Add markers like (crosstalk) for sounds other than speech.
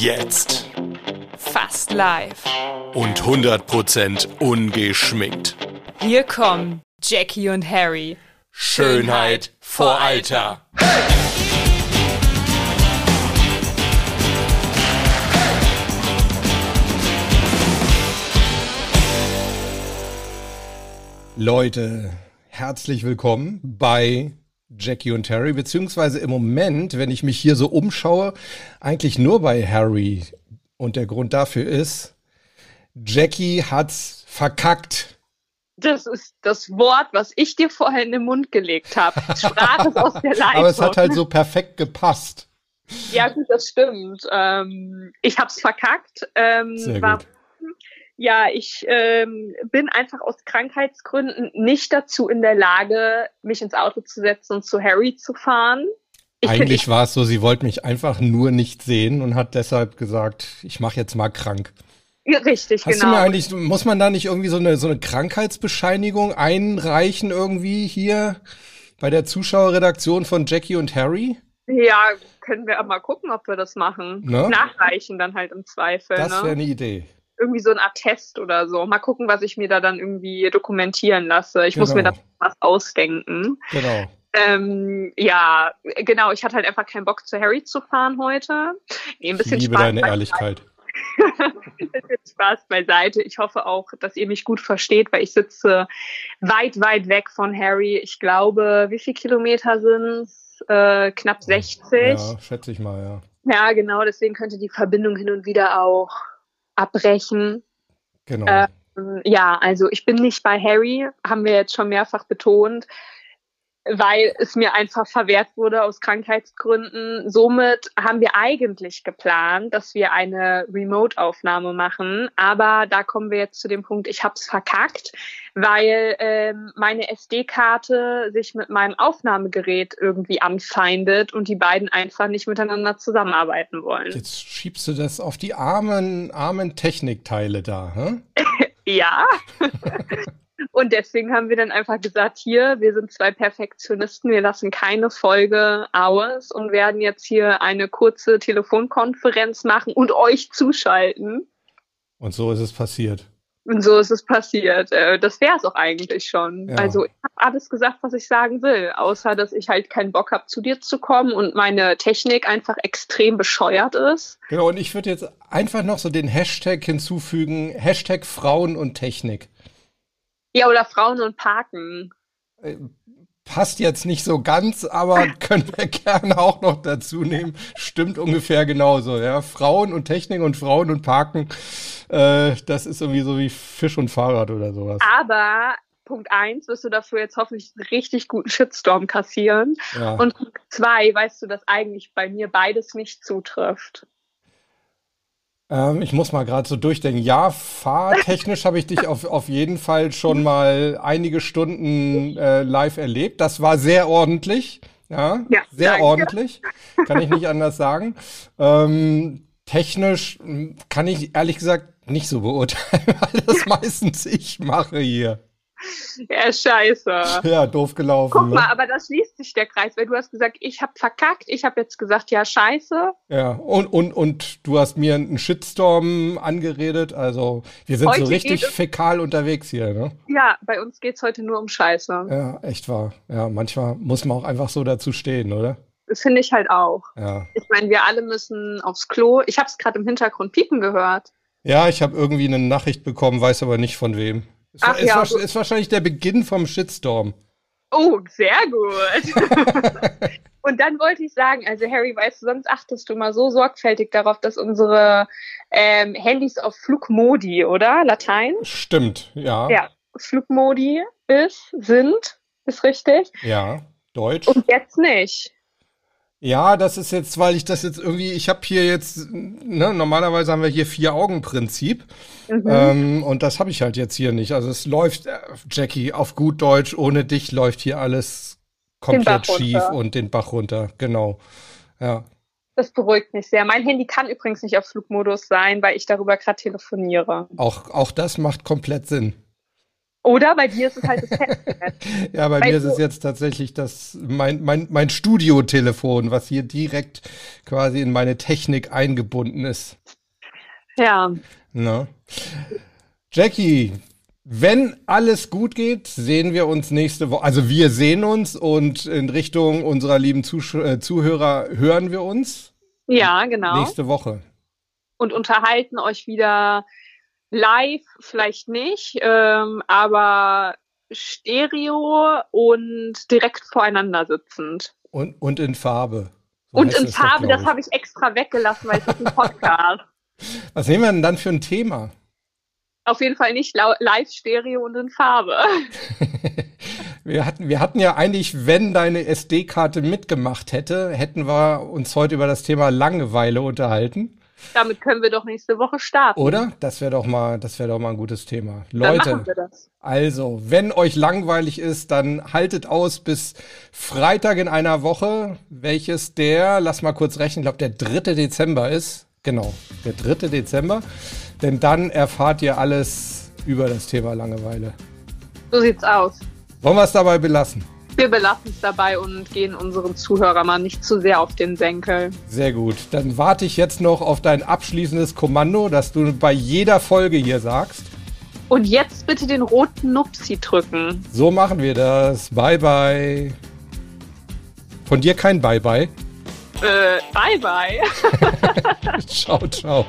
Jetzt. Fast live. Und 100% ungeschminkt. Hier kommen Jackie und Harry. Schönheit vor Alter. Leute, herzlich willkommen bei Jackie und Harry, beziehungsweise im Moment, wenn ich mich hier so umschaue, eigentlich nur bei Harry. Und der Grund dafür ist, Jackie hat's verkackt. Das ist das Wort, was ich dir vorher in den Mund gelegt habe. Sprach es aus der Leitung. (laughs) Aber es hat halt so perfekt gepasst. Ja, gut, das stimmt. Ähm, ich hab's verkackt. Ähm, Sehr gut. Ja, ich ähm, bin einfach aus Krankheitsgründen nicht dazu in der Lage, mich ins Auto zu setzen und zu Harry zu fahren. Ich Eigentlich war es so, sie wollte mich einfach nur nicht sehen und hat deshalb gesagt, ich mache jetzt mal krank. Richtig, Hast genau. du mir eigentlich, muss man da nicht irgendwie so eine, so eine Krankheitsbescheinigung einreichen irgendwie hier bei der Zuschauerredaktion von Jackie und Harry? ja, können wir aber mal gucken, ob wir das machen. Ne? Nachreichen dann halt im Zweifel. Das wäre ne? eine Idee. Irgendwie so ein Attest oder so. Mal gucken, was ich mir da dann irgendwie dokumentieren lasse. Ich muss mir da Genau. was ausdenken. Genau. Ähm, ja, genau. Ich hatte halt einfach keinen Bock, zu Harry zu fahren heute. Nee, ein Ich bisschen liebe Spaß deine. Ehrlichkeit. (laughs) Spaß beiseite. Ich hoffe auch, dass ihr mich gut versteht, weil ich sitze weit, weit weg von Harry. Ich glaube, wie viele Kilometer sind's? Äh, knapp 60. Ja, schätze ich mal, ja. Ja, genau. Deswegen könnte die Verbindung hin und wieder auch abbrechen. Genau. Äh, Ja, also ich bin nicht bei Harry, haben wir jetzt schon mehrfach betont, weil es mir einfach verwehrt wurde aus Krankheitsgründen. Somit haben wir eigentlich geplant, dass wir eine Remote-Aufnahme machen, aber da kommen wir jetzt zu dem Punkt, ich habe es verkackt, weil ähm, meine SD-Karte sich mit meinem Aufnahmegerät irgendwie anfeindet und die beiden einfach nicht miteinander zusammenarbeiten wollen. Jetzt schiebst du das auf die armen, armen Technikteile da, hä? (laughs) Ja. (laughs) Und deswegen haben wir dann einfach gesagt, hier, wir sind zwei Perfektionisten, wir lassen keine Folge aus und werden jetzt hier eine kurze Telefonkonferenz machen und euch zuschalten. Und so ist es passiert. Und so ist es passiert. Äh, Das wäre es auch eigentlich schon. Ja. Also ich habe alles gesagt, was ich sagen will, außer dass ich halt keinen Bock habe, zu dir zu kommen und meine Technik einfach extrem bescheuert ist. Genau, und ich würde jetzt einfach noch so den Hashtag hinzufügen, Hashtag Frauen und Technik. Ja, oder Frauen und Parken. Passt jetzt nicht so ganz, aber (laughs) können wir gerne auch noch dazu nehmen. Stimmt ungefähr genauso, ja. Frauen und Technik und Frauen und Parken, äh, das ist irgendwie so wie Fisch und Fahrrad oder sowas. Aber Punkt eins wirst du dafür jetzt hoffentlich einen richtig guten Shitstorm kassieren. Ja. Und Punkt zwei weißt du, dass eigentlich bei mir beides nicht zutrifft. Ähm, ich muss mal gerade so durchdenken. Ja, fahrtechnisch habe ich dich auf, auf jeden Fall schon mal einige Stunden äh, live erlebt. Das war sehr ordentlich. Ja, Ja, sehr danke. ordentlich. Kann ich nicht anders sagen. Ähm, technisch mh, kann ich ehrlich gesagt nicht so beurteilen, (laughs) weil das meistens ich mache hier. (laughs) Ja, scheiße. Ja, doof gelaufen. Guck ne? mal, aber da schließt sich der Kreis, weil du hast gesagt, ich habe verkackt. Ich habe jetzt gesagt, ja, scheiße. Ja, und, und, und du hast mir einen Shitstorm angeredet. Also, wir sind Heute so richtig fäkal unterwegs hier, ne? Ja, bei uns geht's heute nur um Scheiße. Ja, echt wahr. Ja, manchmal muss man auch einfach so dazu stehen, oder? Das finde ich halt auch. Ja. Ich meine, wir alle müssen aufs Klo. Ich habe es gerade im Hintergrund piepen gehört. Ja, ich habe irgendwie eine Nachricht bekommen, weiß aber nicht von wem. Ist, Ach ist, ja, wa- gut. ist wahrscheinlich der Beginn vom Shitstorm. Oh, sehr gut. (laughs) Und dann wollte ich sagen, also Harry, weißt du, sonst achtest du mal so sorgfältig darauf, dass unsere ähm, Handys auf Flugmodi, oder? Latein? Stimmt, ja. Ja. Flugmodi ist, sind, ist richtig. Ja, Deutsch. Und jetzt nicht. Ja, das ist jetzt, weil ich das jetzt irgendwie, ich habe hier jetzt, ne, normalerweise haben wir hier Vier-Augen-Prinzip. Mhm. Ähm, und das habe ich halt jetzt hier nicht. Also es läuft, äh, Jackie, auf gut Deutsch, ohne dich läuft hier alles komplett runter. schief und den Bach runter. Genau. Ja. Das beruhigt mich sehr. Mein Handy kann übrigens nicht auf Flugmodus sein, weil ich darüber gerade telefoniere. Auch, auch das macht komplett Sinn. Oder bei dir ist es halt das Festnetz. (laughs) ja, bei weißt mir ist es jetzt tatsächlich das mein mein mein Studiotelefon, was hier direkt quasi in meine Technik eingebunden ist. Ja. Na. Jackie, wenn alles gut geht, sehen wir uns nächste Woche. Also wir sehen uns und in Richtung unserer lieben Zusch äh, Zuhörer hören wir uns. Ja, genau. Nächste Woche. Und unterhalten euch wieder live, vielleicht nicht, ähm, aber Stereo und direkt voreinander sitzend. Und, und in Farbe. So und in Farbe, doch, das habe ich extra weggelassen, weil es ist ein Podcast. (laughs) Was nehmen wir denn dann für ein Thema? Auf jeden Fall nicht live Stereo und in Farbe. (laughs) wir, hatten, wir hatten ja eigentlich, wenn deine SD-Karte mitgemacht hätte, hätten wir uns heute über das Thema Langeweile unterhalten. Damit können wir doch nächste Woche starten. Oder? Das wäre doch mal, das wäre doch mal ein gutes Thema. Leute, also, wenn euch langweilig ist, dann haltet aus bis Freitag in einer Woche, welches der, lass mal kurz rechnen, ich glaube der 3. Dezember ist. Genau, der 3. Dezember. Denn dann erfahrt ihr alles über das Thema Langeweile. So sieht's aus. Wollen wir es dabei belassen? Wir belassen es dabei und gehen unseren Zuhörern mal nicht zu sehr auf den Senkel. Sehr gut. Dann warte ich jetzt noch auf dein abschließendes Kommando, das du bei jeder Folge hier sagst. Und jetzt bitte den roten Nupsi drücken. So machen wir das. Bye, bye. Von dir kein Bye, bye. Äh, bye, bye. (laughs) ciao, ciao.